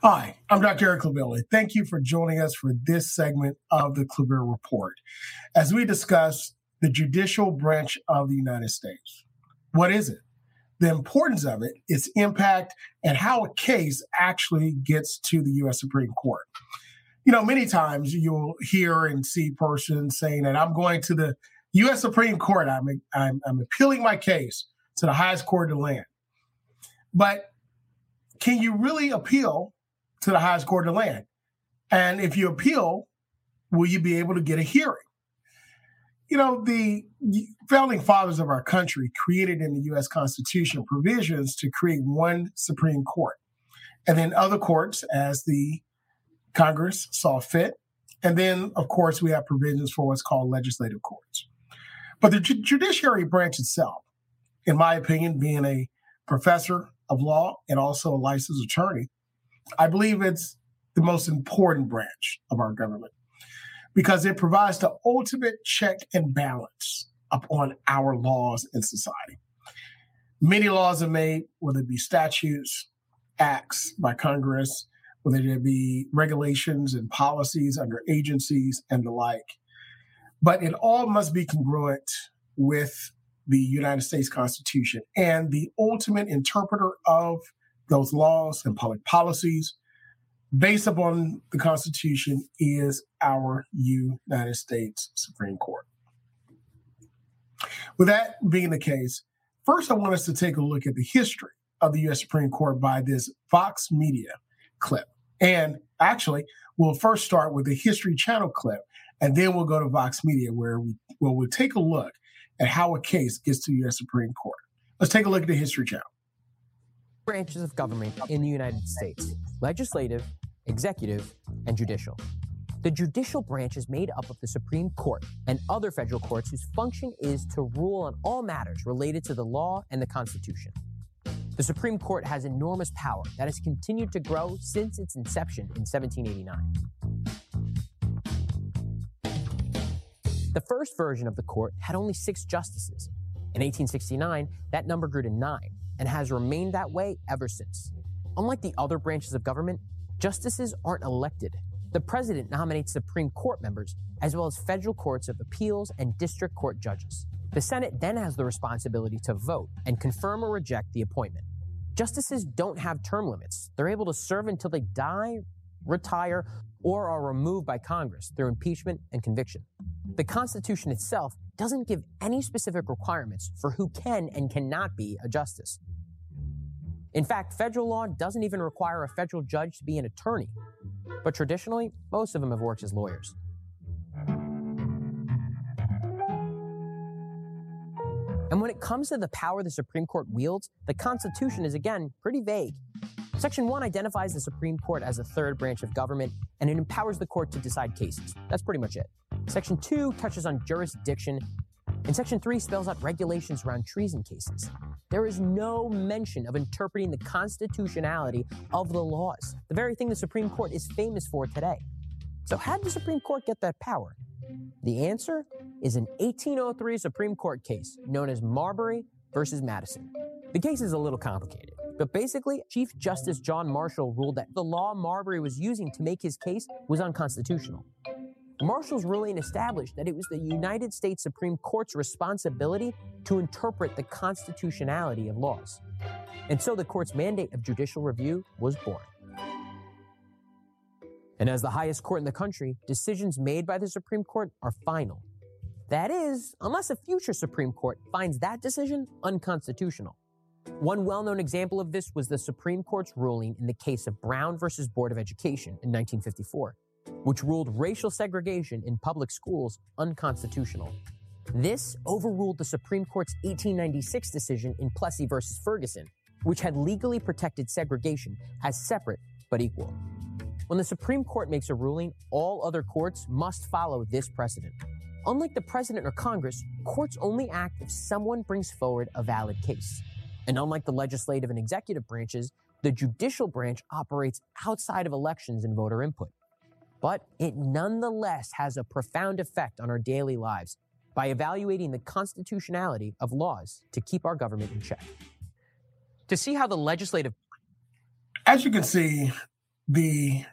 Hi, I'm Dr. Eric Clavilli. Thank you for joining us for this segment of the Clavilli Report as we discuss the judicial branch of the United States. What is it? The importance of it, its impact, and how a case actually gets to the U.S. Supreme Court. You know, many times you'll hear and see persons saying that I'm going to the U.S. Supreme Court. I'm, I'm, I'm appealing my case to the highest court of the land. But can you really appeal to the highest court of the land? And if you appeal, will you be able to get a hearing? You know, the founding fathers of our country created in the U.S. Constitution provisions to create one Supreme Court and then other courts as the Congress saw fit. And then, of course, we have provisions for what's called legislative courts. But the ju- judiciary branch itself, in my opinion, being a professor of law and also a licensed attorney, I believe it's the most important branch of our government because it provides the ultimate check and balance upon our laws in society. Many laws are made, whether it be statutes, acts by Congress, whether it be regulations and policies under agencies and the like. But it all must be congruent with the United States Constitution. And the ultimate interpreter of those laws and public policies based upon the Constitution is our United States Supreme Court. With that being the case, first I want us to take a look at the history of the U.S. Supreme Court by this Vox Media clip. And actually, we'll first start with the History Channel clip, and then we'll go to Vox Media, where we where we'll take a look at how a case gets to the U.S. Supreme Court. Let's take a look at the History Channel. Branches of government in the United States legislative, executive, and judicial. The judicial branch is made up of the Supreme Court and other federal courts whose function is to rule on all matters related to the law and the Constitution. The Supreme Court has enormous power that has continued to grow since its inception in 1789. The first version of the court had only six justices. In 1869, that number grew to nine and has remained that way ever since. Unlike the other branches of government, justices aren't elected. The president nominates Supreme Court members, as well as federal courts of appeals and district court judges. The Senate then has the responsibility to vote and confirm or reject the appointment. Justices don't have term limits. They're able to serve until they die, retire, or are removed by Congress through impeachment and conviction. The Constitution itself doesn't give any specific requirements for who can and cannot be a justice. In fact, federal law doesn't even require a federal judge to be an attorney, but traditionally, most of them have worked as lawyers. And when it comes to the power the Supreme Court wields, the Constitution is again pretty vague. Section 1 identifies the Supreme Court as a third branch of government, and it empowers the court to decide cases. That's pretty much it. Section 2 touches on jurisdiction, and Section 3 spells out regulations around treason cases. There is no mention of interpreting the constitutionality of the laws, the very thing the Supreme Court is famous for today. So, how did the Supreme Court get that power? The answer is an 1803 Supreme Court case known as Marbury versus Madison. The case is a little complicated, but basically, Chief Justice John Marshall ruled that the law Marbury was using to make his case was unconstitutional. Marshall's ruling established that it was the United States Supreme Court's responsibility to interpret the constitutionality of laws. And so the court's mandate of judicial review was born. And as the highest court in the country, decisions made by the Supreme Court are final. That is, unless a future Supreme Court finds that decision unconstitutional. One well known example of this was the Supreme Court's ruling in the case of Brown versus Board of Education in 1954, which ruled racial segregation in public schools unconstitutional. This overruled the Supreme Court's 1896 decision in Plessy versus Ferguson, which had legally protected segregation as separate but equal. When the Supreme Court makes a ruling, all other courts must follow this precedent. Unlike the president or Congress, courts only act if someone brings forward a valid case. And unlike the legislative and executive branches, the judicial branch operates outside of elections and voter input. But it nonetheless has a profound effect on our daily lives by evaluating the constitutionality of laws to keep our government in check. To see how the legislative As you can see, the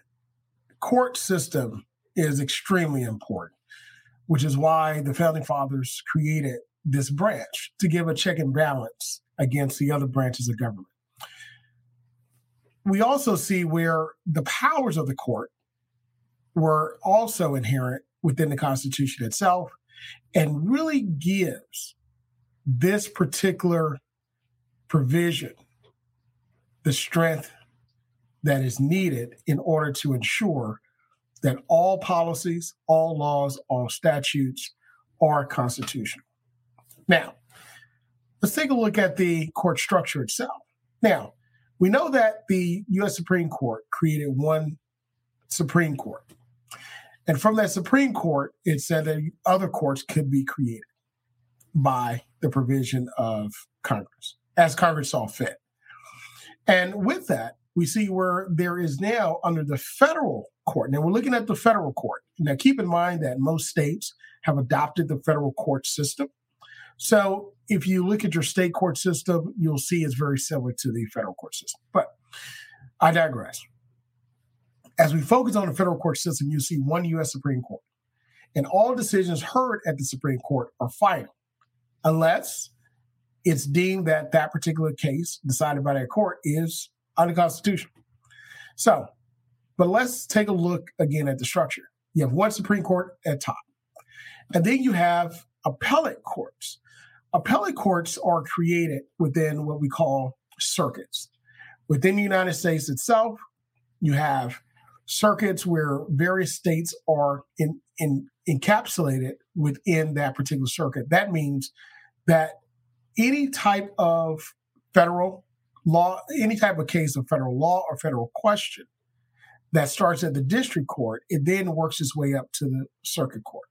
court system is extremely important, which is why the founding fathers created this branch to give a check and balance against the other branches of government. We also see where the powers of the court were also inherent within the Constitution itself and really gives this particular provision the strength that is needed in order to ensure that all policies, all laws, all statutes are constitutional. Now, let's take a look at the court structure itself. Now, we know that the U.S. Supreme Court created one Supreme Court. And from that Supreme Court, it said that other courts could be created by the provision of Congress, as Congress saw fit. And with that, we see where there is now under the federal court. Now we're looking at the federal court. Now keep in mind that most states have adopted the federal court system. So if you look at your state court system, you'll see it's very similar to the federal court system. But I digress. As we focus on the federal court system, you see one U.S. Supreme Court. And all decisions heard at the Supreme Court are final, unless it's deemed that that particular case decided by that court is unconstitutional. So, but let's take a look again at the structure. You have one Supreme Court at top, and then you have appellate courts. Appellate courts are created within what we call circuits. Within the United States itself, you have circuits where various states are in, in, encapsulated within that particular circuit. That means that any type of federal law, any type of case of federal law or federal question that starts at the district court, it then works its way up to the circuit court.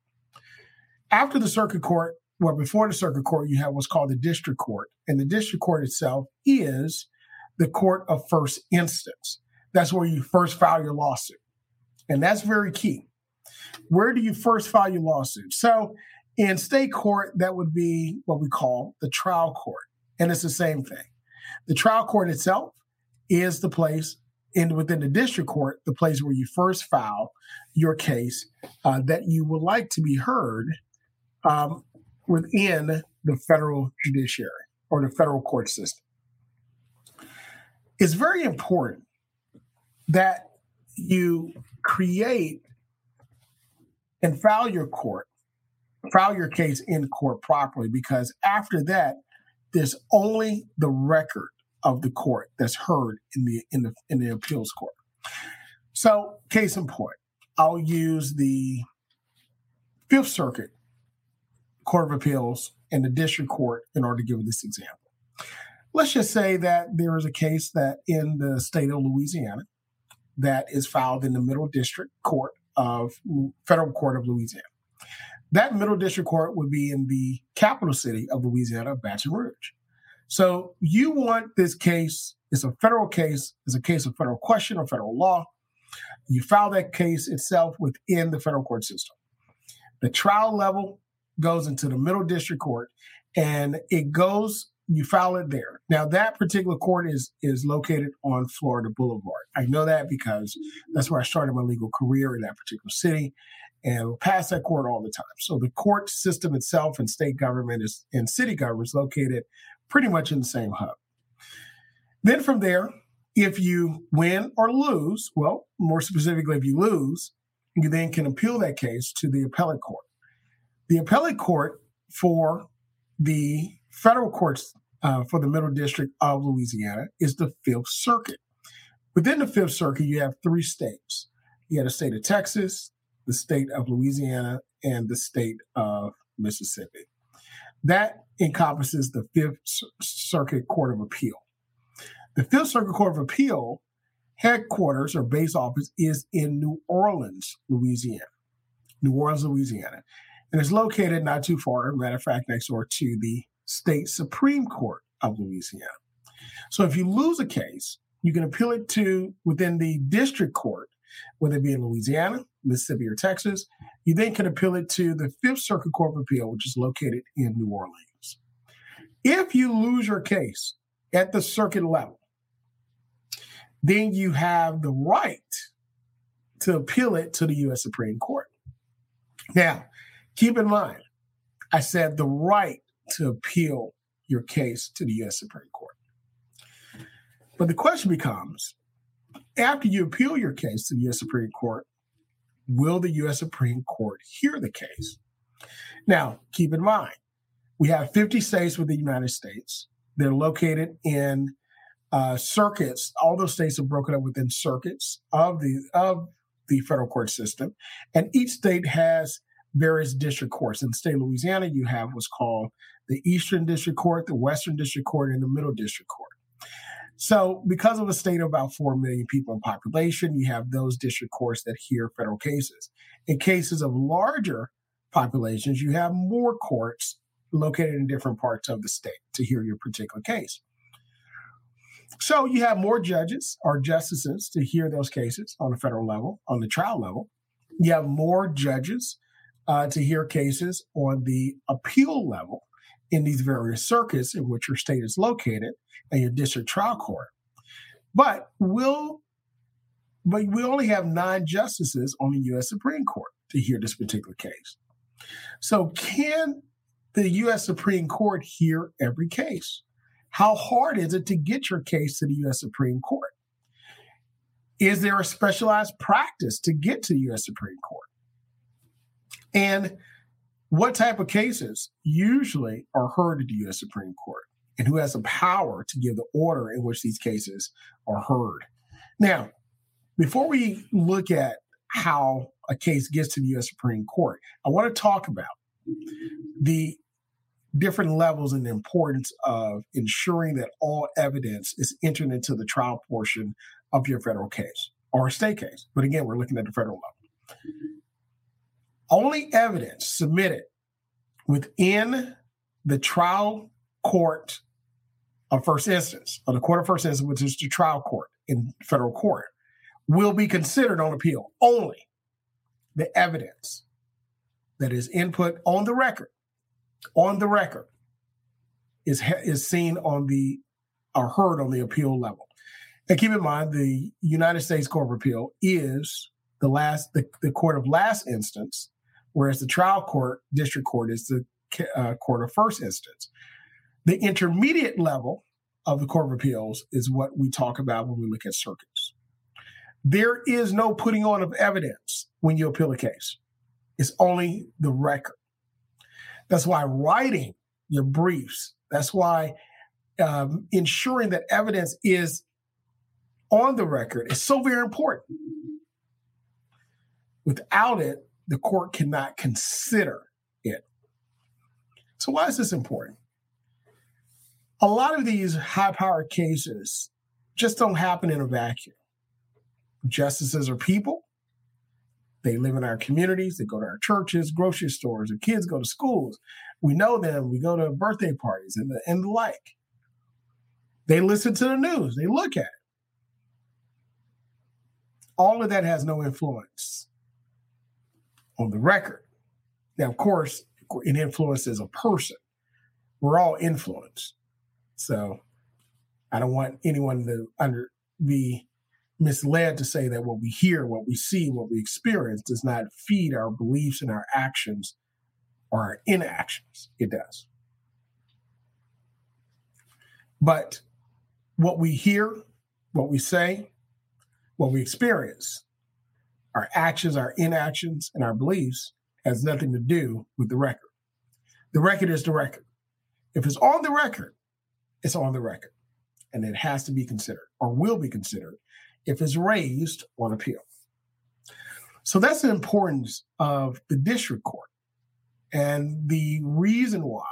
After the circuit court, well, before the circuit court, you have what's called the district court. And the district court itself is the court of first instance. That's where you first file your lawsuit. And that's very key. Where do you first file your lawsuit? So in state court, that would be what we call the trial court. And it's the same thing. The trial court itself is the place in within the district court, the place where you first file your case uh, that you would like to be heard um, within the federal judiciary or the federal court system. It's very important that you create and file your court, file your case in court properly, because after that, there's only the record of the court that's heard in the in the in the appeals court. So, case in point, I'll use the Fifth Circuit Court of Appeals and the District Court in order to give this example. Let's just say that there is a case that in the state of Louisiana that is filed in the Middle District Court of Federal Court of Louisiana. That Middle District Court would be in the capital city of Louisiana, Baton Rouge. So you want this case, it's a federal case, it's a case of federal question or federal law. You file that case itself within the federal court system. The trial level goes into the middle district court and it goes you file it there. Now that particular court is is located on Florida Boulevard. I know that because that's where I started my legal career in that particular city and we pass that court all the time. So the court system itself and state government is and city government is located pretty much in the same hub. Then from there, if you win or lose, well, more specifically, if you lose, you then can appeal that case to the appellate court. The appellate court for the federal courts uh, for the Middle District of Louisiana is the Fifth Circuit. Within the Fifth Circuit, you have three states. You have the state of Texas, the state of Louisiana, and the state of Mississippi. That encompasses the Fifth Circuit Court of Appeal. The Fifth Circuit Court of Appeal headquarters or base office is in New Orleans, Louisiana. New Orleans, Louisiana. And it's located not too far, matter of fact, next door to the state Supreme Court of Louisiana. So if you lose a case, you can appeal it to within the district court, whether it be in Louisiana, Mississippi, or Texas, you then can appeal it to the Fifth Circuit Court of Appeal, which is located in New Orleans. If you lose your case at the circuit level, then you have the right to appeal it to the U.S. Supreme Court. Now, keep in mind, I said the right to appeal your case to the U.S. Supreme Court. But the question becomes after you appeal your case to the U.S. Supreme Court, will the U.S. Supreme Court hear the case? Now, keep in mind, we have 50 states within the United States. They're located in uh, circuits. All those states are broken up within circuits of the of the federal court system, and each state has various district courts. In the state of Louisiana, you have what's called the Eastern District Court, the Western District Court, and the Middle District Court. So, because of a state of about 4 million people in population, you have those district courts that hear federal cases. In cases of larger populations, you have more courts located in different parts of the state to hear your particular case. So, you have more judges or justices to hear those cases on the federal level, on the trial level. You have more judges uh, to hear cases on the appeal level in these various circuits in which your state is located and your district trial court. But we'll but we only have nine justices on the U.S. Supreme Court to hear this particular case. So can the U.S. Supreme Court hear every case? How hard is it to get your case to the U.S. Supreme Court? Is there a specialized practice to get to the U.S. Supreme Court? And what type of cases usually are heard at the U.S. Supreme Court? And who has the power to give the order in which these cases are heard? Now, before we look at how a case gets to the U.S. Supreme Court, I want to talk about the different levels and the importance of ensuring that all evidence is entered into the trial portion of your federal case or state case. But again, we're looking at the federal level only evidence submitted within the trial court of first instance, or the court of first instance, which is the trial court in federal court, will be considered on appeal. Only the evidence that is input on the record, on the record, is is seen on the or heard on the appeal level. And keep in mind, the United States Court of Appeal is the last the, the court of last instance whereas the trial court, district court, is the uh, court of first instance. The intermediate level of the Court of Appeals is what we talk about when we look at circuits. There is no putting on of evidence when you appeal a case. It's only the record. That's why writing your briefs, that's why um, ensuring that evidence is on the record is so very important. Without it, the court cannot consider it. So, why is this important? A lot of these high powered cases just don't happen in a vacuum. Justices are people. They live in our communities. They go to our churches, grocery stores. Their kids go to schools. We know them. We go to birthday parties and the, and the like. They listen to the news. They look at it. All of that has no influence on the record. Now, of course, an influence is a person. We're all influenced. So I don't want anyone to under be misled to say that what we hear, what we see, what we experience does not feed our beliefs and our actions or our inactions. It does. But what we hear, what we say, what we experience our actions, our inactions, and our beliefs has nothing to do with the record. The record is the record. If it's on the record, it's on the record. And it has to be considered or will be considered if it's raised on appeal. So that's the importance of the district court and the reason why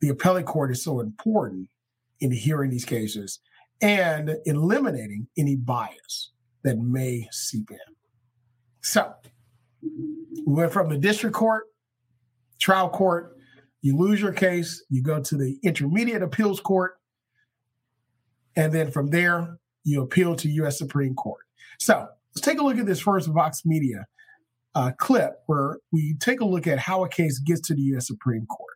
the appellate court is so important in hearing these cases and eliminating any bias that may seep in. So we went from the district court, trial court, you lose your case, you go to the intermediate appeals court, and then from there, you appeal to U.S. Supreme Court. So let's take a look at this first Vox Media uh, clip where we take a look at how a case gets to the U.S. Supreme Court.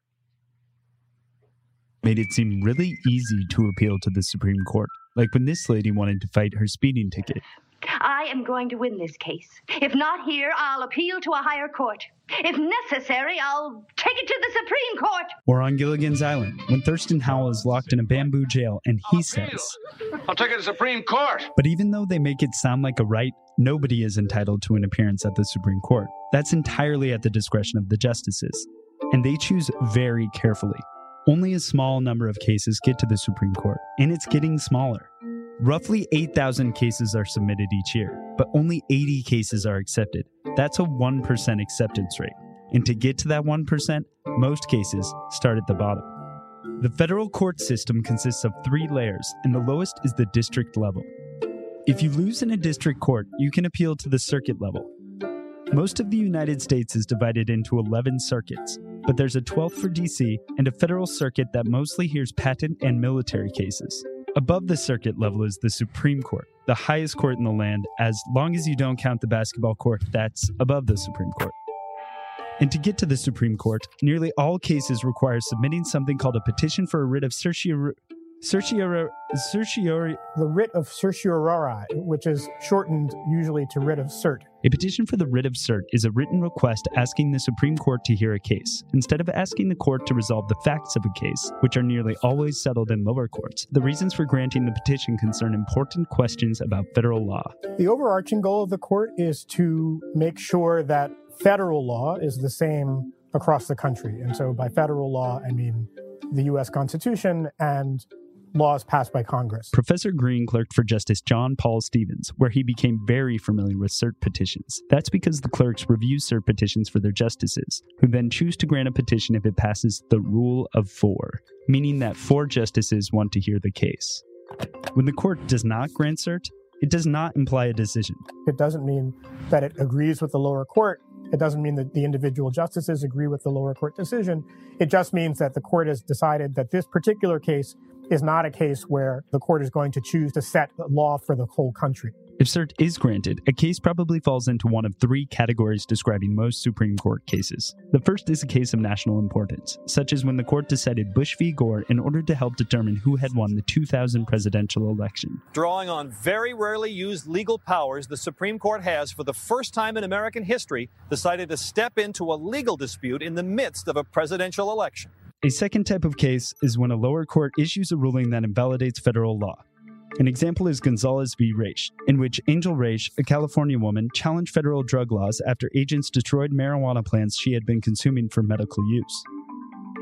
Made it seem really easy to appeal to the Supreme Court like when this lady wanted to fight her speeding ticket. I am going to win this case. If not here, I'll appeal to a higher court. If necessary, I'll take it to the Supreme Court. We're on Gilligan's Island, when Thurston Howell is locked in a bamboo jail and he says, I'll take it to the Supreme Court. But even though they make it sound like a right, nobody is entitled to an appearance at the Supreme Court. That's entirely at the discretion of the justices. And they choose very carefully. Only a small number of cases get to the Supreme Court, and it's getting smaller. Roughly 8,000 cases are submitted each year, but only 80 cases are accepted. That's a 1% acceptance rate. And to get to that 1%, most cases start at the bottom. The federal court system consists of three layers, and the lowest is the district level. If you lose in a district court, you can appeal to the circuit level. Most of the United States is divided into 11 circuits, but there's a 12th for DC and a federal circuit that mostly hears patent and military cases. Above the circuit level is the Supreme Court, the highest court in the land, as long as you don't count the basketball court that's above the Supreme Court. And to get to the Supreme Court, nearly all cases require submitting something called a petition for a writ of certiorari Certiorari, the writ of certiorari, which is shortened usually to writ of cert. A petition for the writ of cert is a written request asking the Supreme Court to hear a case. Instead of asking the court to resolve the facts of a case, which are nearly always settled in lower courts, the reasons for granting the petition concern important questions about federal law. The overarching goal of the court is to make sure that federal law is the same across the country. And so by federal law, I mean the U.S. Constitution and laws passed by Congress. Professor Green clerked for Justice John Paul Stevens, where he became very familiar with cert petitions. That's because the clerks review cert petitions for their justices, who then choose to grant a petition if it passes the rule of four, meaning that four justices want to hear the case. When the court does not grant cert, it does not imply a decision. It doesn't mean that it agrees with the lower court. It doesn't mean that the individual justices agree with the lower court decision. It just means that the court has decided that this particular case is not a case where the court is going to choose to set the law for the whole country. If cert is granted, a case probably falls into one of three categories describing most Supreme Court cases. The first is a case of national importance, such as when the court decided Bush v. Gore in order to help determine who had won the 2000 presidential election. Drawing on very rarely used legal powers, the Supreme Court has, for the first time in American history, decided to step into a legal dispute in the midst of a presidential election. A second type of case is when a lower court issues a ruling that invalidates federal law. An example is Gonzales v. Raich, in which Angel Raich, a California woman, challenged federal drug laws after agents destroyed marijuana plants she had been consuming for medical use.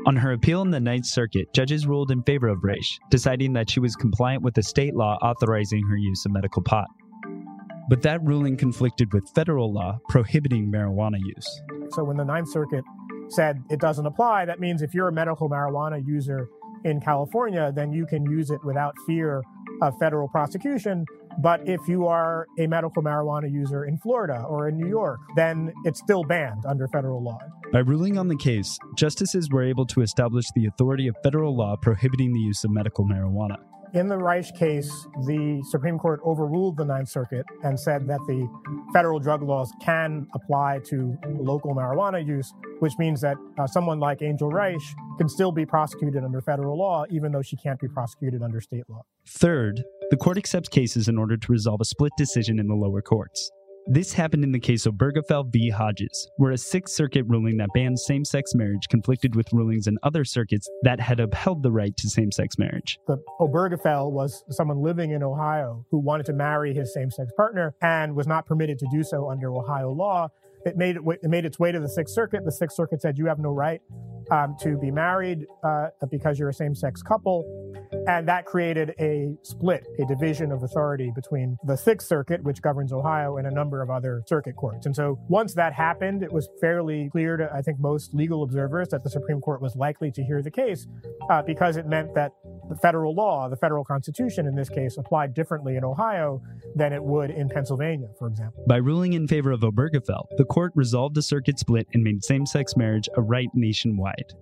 On her appeal in the Ninth Circuit, judges ruled in favor of Raich, deciding that she was compliant with the state law authorizing her use of medical pot. But that ruling conflicted with federal law prohibiting marijuana use. So when the Ninth Circuit said it doesn't apply, that means if you're a medical marijuana user in California, then you can use it without fear of federal prosecution. But if you are a medical marijuana user in Florida or in New York, then it's still banned under federal law. By ruling on the case, justices were able to establish the authority of federal law prohibiting the use of medical marijuana. In the Raich case, the Supreme Court overruled the Ninth Circuit and said that the federal drug laws can apply to local marijuana use, which means that uh, someone like Angel Raich can still be prosecuted under federal law, even though she can't be prosecuted under state law. Third, the court accepts cases in order to resolve a split decision in the lower courts. This happened in the case of Obergefell v. Hodges, where a Sixth Circuit ruling that banned same sex marriage conflicted with rulings in other circuits that had upheld the right to same sex marriage. The oh, Obergefell was someone living in Ohio who wanted to marry his same sex partner and was not permitted to do so under Ohio law. It made, it, it made its way to the Sixth Circuit. The Sixth Circuit said, You have no right um, to be married uh, because you're a same sex couple. And that created a split, a division of authority between the Sixth Circuit, which governs Ohio, and a number of other circuit courts. And so once that happened, it was fairly clear to, I think, most legal observers that the Supreme Court was likely to hear the case uh, because it meant that the federal law, the federal constitution in this case, applied differently in Ohio than it would in Pennsylvania, for example. By ruling in favor of Obergefell, the court resolved the circuit split and made same sex marriage a right nationwide.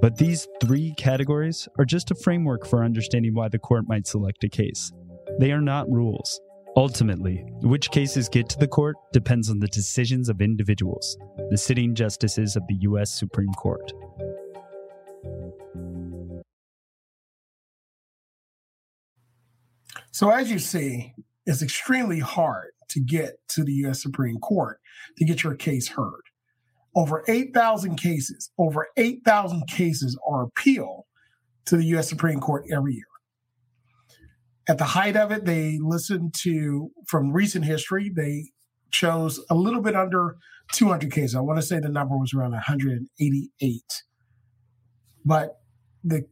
But these three categories are just a framework for understanding why the court might select a case. They are not rules. Ultimately, which cases get to the court depends on the decisions of individuals, the sitting justices of the U.S. Supreme Court. So, as you see, it's extremely hard to get to the U.S. Supreme Court to get your case heard. Over 8,000 cases, over 8,000 cases are appealed to the U.S. Supreme Court every year. At the height of it, they listened to, from recent history, they chose a little bit under 200 cases. I want to say the number was around 188. But the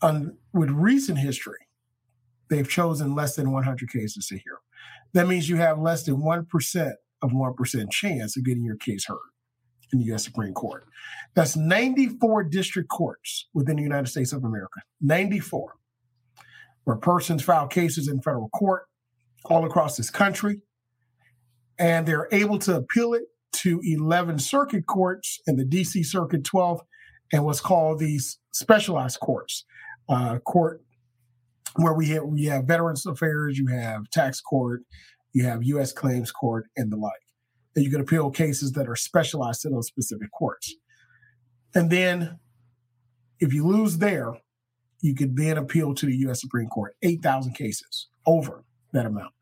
on, with recent history, they've chosen less than 100 cases to hear. That means you have less than 1% of 1% chance of getting your case heard in the U.S. Supreme Court. That's 94 district courts within the United States of America. 94. Where persons file cases in federal court all across this country, and they're able to appeal it to 11 circuit courts in the DC Circuit 12 and what's called these specialized courts. Uh, court where we have, we have Veterans Affairs, you have Tax Court, you have U.S. Claims Court, and the like. And you can appeal cases that are specialized to those specific courts. And then if you lose there, you could then appeal to the U.S. Supreme Court, 8,000 cases over that amount.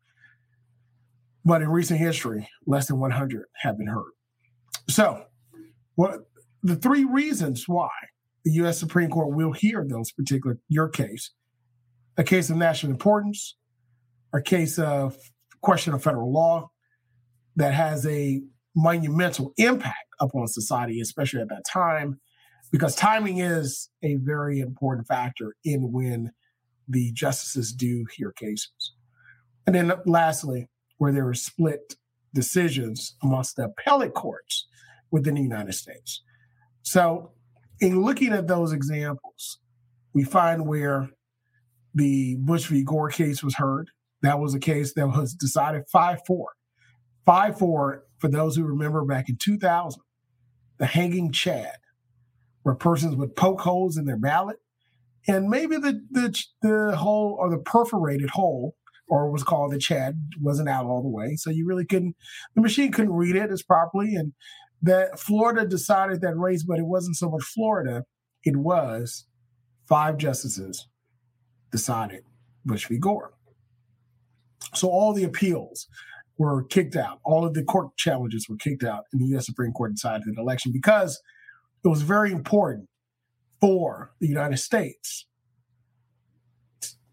But in recent history, less than 100 have been heard. So, what the three reasons why the U.S. Supreme Court will hear those particular your case, a case of national importance, a case of question of federal law that has a monumental impact upon society, especially at that time, because timing is a very important factor in when the justices do hear cases. And then lastly, where there are split decisions amongst the appellate courts within the United States. So, in looking at those examples, we find where the Bush v. Gore case was heard. That was a case that was decided 5 4. 5 4, for those who remember back in 2000, the hanging Chad, where persons would poke holes in their ballot. And maybe the, the, the hole or the perforated hole or was called the Chad wasn't out all the way. So you really couldn't, the machine couldn't read it as properly. And that Florida decided that race, but it wasn't so much Florida, it was five justices decided Bush v. Gore. So all the appeals were kicked out. All of the court challenges were kicked out, and the U.S. Supreme Court decided the election because it was very important for the United States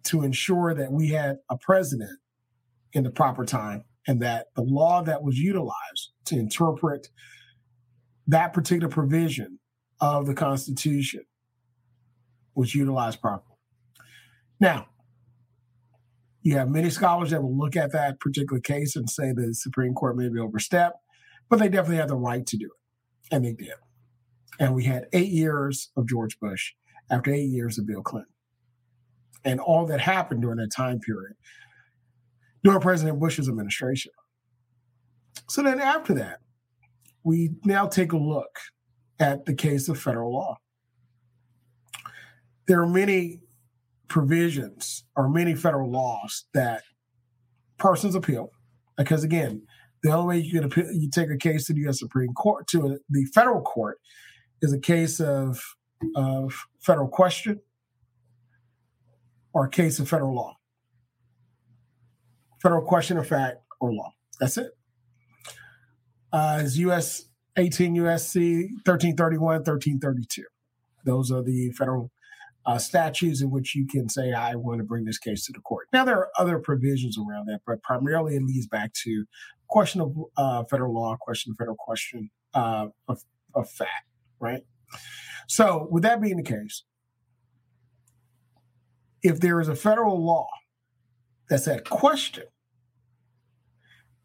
to ensure that we had a president in the proper time and that the law that was utilized to interpret that particular provision of the Constitution was utilized properly. Now, you have many scholars that will look at that particular case and say the Supreme Court maybe overstepped, but they definitely had the right to do it. And they did. And we had eight years of George Bush after eight years of Bill Clinton and all that happened during that time period during President Bush's administration. So then after that, we now take a look at the case of federal law. There are many provisions or many federal laws that persons appeal, because again, the only way you can appeal, you take a case to the U.S. Supreme Court to the federal court is a case of of federal question or a case of federal law. Federal question of fact or law. That's it. Uh, is U.S. 18 USC 1331, 1332. Those are the federal uh, statutes in which you can say, I want to bring this case to the court. Now, there are other provisions around that, but primarily it leads back to question of uh, federal law, question of federal question uh, of, of fact, right? So, with that being the case, if there is a federal law that's at question,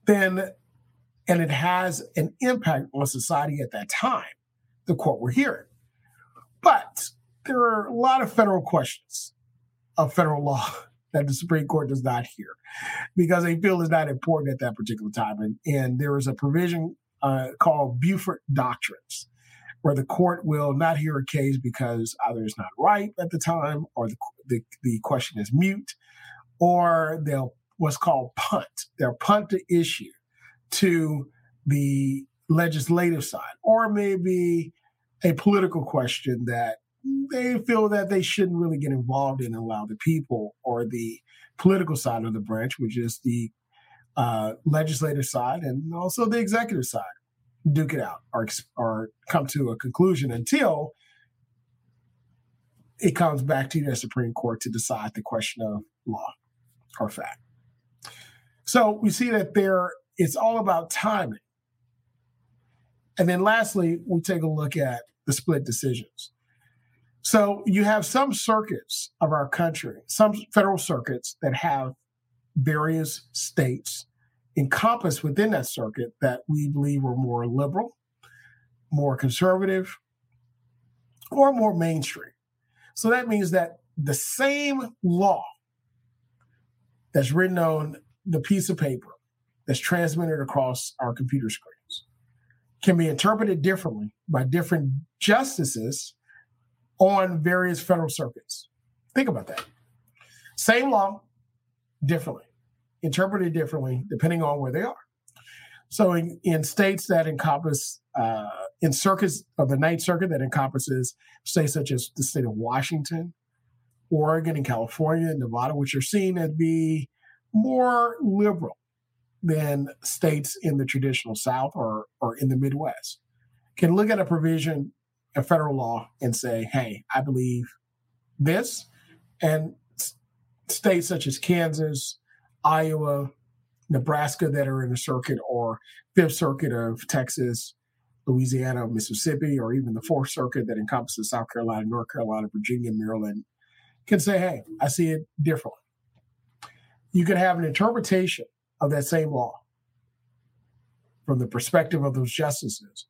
then and it has an impact on society at that time, the court will hear it. But there are a lot of federal questions of federal law that the Supreme Court does not hear because they feel is not important at that particular time. And, and there is a provision uh, called Burford Doctrines where the court will not hear a case because either it's not right at the time or the, the, the question is mute or they'll what's called punt. They'll punt the issue to the legislative side or maybe a political question that they feel that they shouldn't really get involved in and allow the people or the political side of the branch, which is the uh, legislative side and also the executive side, duke it out or, or come to a conclusion until it comes back to the Supreme Court to decide the question of law or fact. So we see that there it's all about timing. And then lastly, we take a look at the split decisions. So you have some circuits of our country, some federal circuits that have various states encompassed within that circuit that we believe are more liberal, more conservative, or more mainstream. So that means that the same law that's written on the piece of paper that's transmitted across our computer screens can be interpreted differently by different justices on various federal circuits. Think about that. Same law, differently, interpreted differently depending on where they are. So, in, in states that encompass, uh, in circuits of the Ninth Circuit that encompasses states such as the state of Washington, Oregon, and California, and Nevada, which are seen to be more liberal than states in the traditional South or, or in the Midwest, can look at a provision a federal law and say, hey, I believe this. And states such as Kansas, Iowa, Nebraska that are in the circuit, or Fifth Circuit of Texas, Louisiana, Mississippi, or even the Fourth Circuit that encompasses South Carolina, North Carolina, Virginia, Maryland, can say, hey, I see it differently. You could have an interpretation of that same law from the perspective of those justices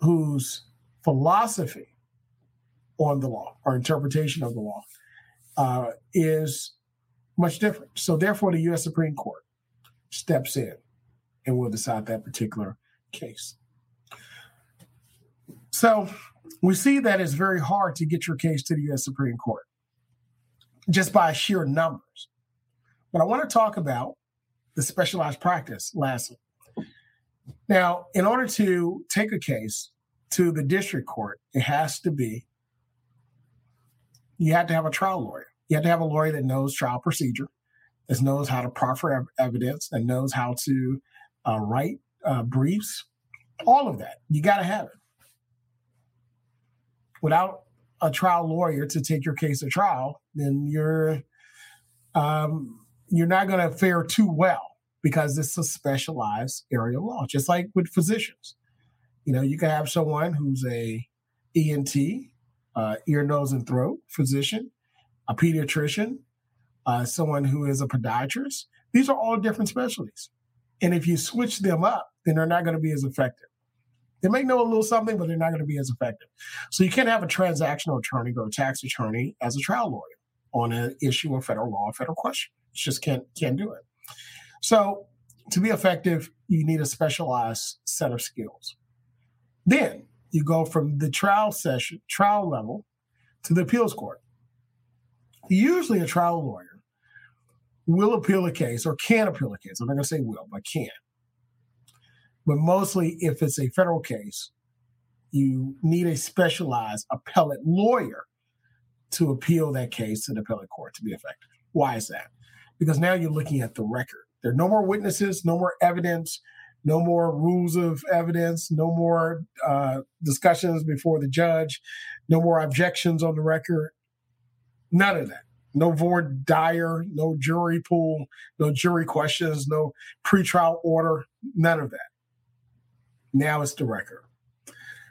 whose philosophy on the law or interpretation of the law uh, is much different. So, therefore, the U.S. Supreme Court steps in and will decide that particular case. So, we see that it's very hard to get your case to the U.S. Supreme Court just by sheer numbers. But I want to talk about the specialized practice lastly. Now, in order to take a case to the district court, it has to be, you have to have a trial lawyer. You have to have a lawyer that knows trial procedure, that knows how to proffer evidence, and knows how to uh, write uh, briefs, all of that. You got to have it. Without a trial lawyer to take your case to trial, then you're um, you're not going to fare too well because it's a specialized area of law, just like with physicians. You know, you can have someone who's a ENT, uh, ear, nose, and throat physician, a pediatrician, uh, someone who is a podiatrist. These are all different specialties. And if you switch them up, then they're not going to be as effective. They may know a little something, but they're not going to be as effective. So you can't have a transactional attorney or a tax attorney as a trial lawyer on an issue of federal law, federal question. You just can't can't do it. So to be effective, you need a specialized set of skills. Then you go from the trial session, trial level to the appeals court. Usually a trial lawyer will appeal a case or can appeal a case. I'm not going to say will, but can. But mostly if it's a federal case, you need a specialized appellate lawyer to appeal that case to the appellate court to be effective. Why is that? Because now you're looking at the record. There are no more witnesses, no more evidence, no more rules of evidence, no more uh, discussions before the judge, no more objections on the record. None of that. No voir dire, no jury pool, no jury questions, no pretrial order, none of that. Now it's the record.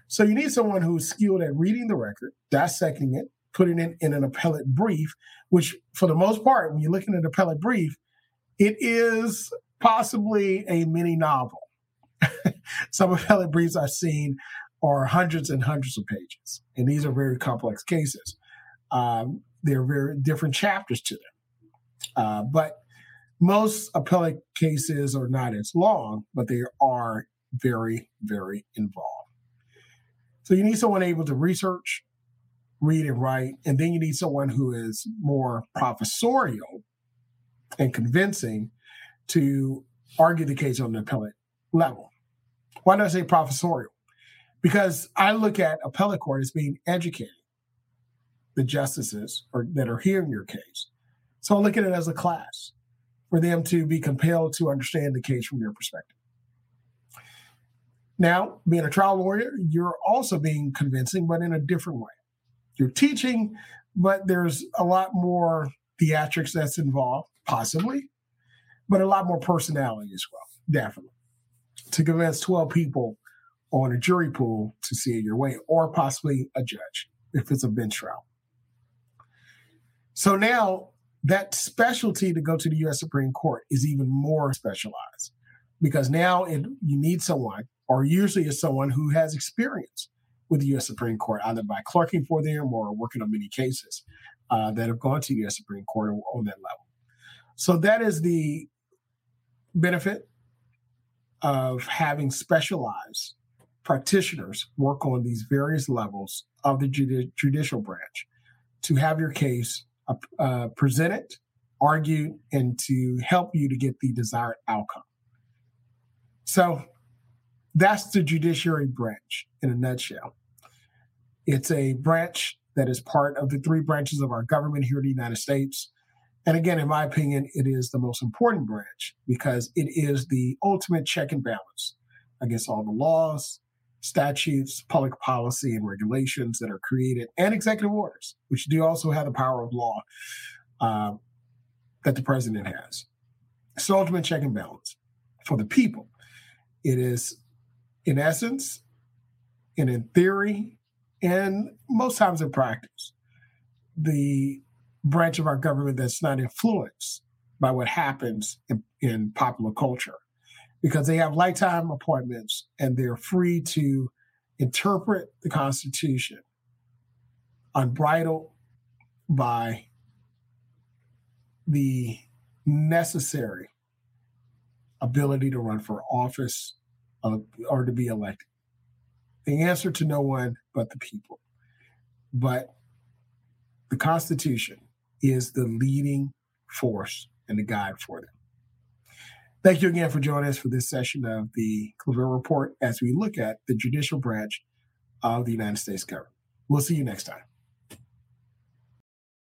So you need someone who's skilled at reading the record, dissecting it, putting it in an appellate brief, which for the most part, when you're looking at an appellate brief, it is possibly a mini novel. Some of appellate briefs I've seen are hundreds and hundreds of pages, and these are very complex cases. Um, there are very different chapters to them. Uh, but most appellate cases are not as long, but they are very, very involved. So you need someone able to research, read, and write, and then you need someone who is more professorial and convincing to argue the case on the appellate level. Why do I say professorial? Because I look at appellate court as being educated, the justices or, that are hearing your case, So I look at it as a class for them to be compelled to understand the case from your perspective. Now, being a trial lawyer, you're also being convincing, but in a different way. You're teaching, but there's a lot more theatrics that's involved, possibly, but a lot more personality as well, definitely. To convince 12 people on a jury pool to see it your way, or possibly a judge if it's a bench trial. So now that specialty to go to the U.S. Supreme Court is even more specialized because now it, you need someone, or usually is someone who has experience with the U.S. Supreme Court, either by clerking for them or working on many cases uh, that have gone to the U.S. Supreme Court on that level. So that is the benefit of having specialized practitioners work on these various levels of the judi- judicial branch to have your case uh, uh, presented, argued, and to help you to get the desired outcome. So that's the judiciary branch in a nutshell. It's a branch that is part of the three branches of our government here in the United States. And again, in my opinion, it is the most important branch because it is the ultimate check and balance against all the laws, statutes, public policy, and regulations that are created, and executive orders, which do also have the power of law uh, that the president has. It's ultimate check and balance for the people. It is, in essence, and in theory, and most times in practice, the branch of our government that's not influenced by what happens in, in popular culture because they have lifetime appointments and they're free to interpret the Constitution unbridled by the necessary ability to run for office or to be elected. The answer to no one but the people. But the Constitution is the leading force and the guide for them. Thank you again for joining us for this session of the Claville Report as we look at the judicial branch of the United States government. We'll see you next time.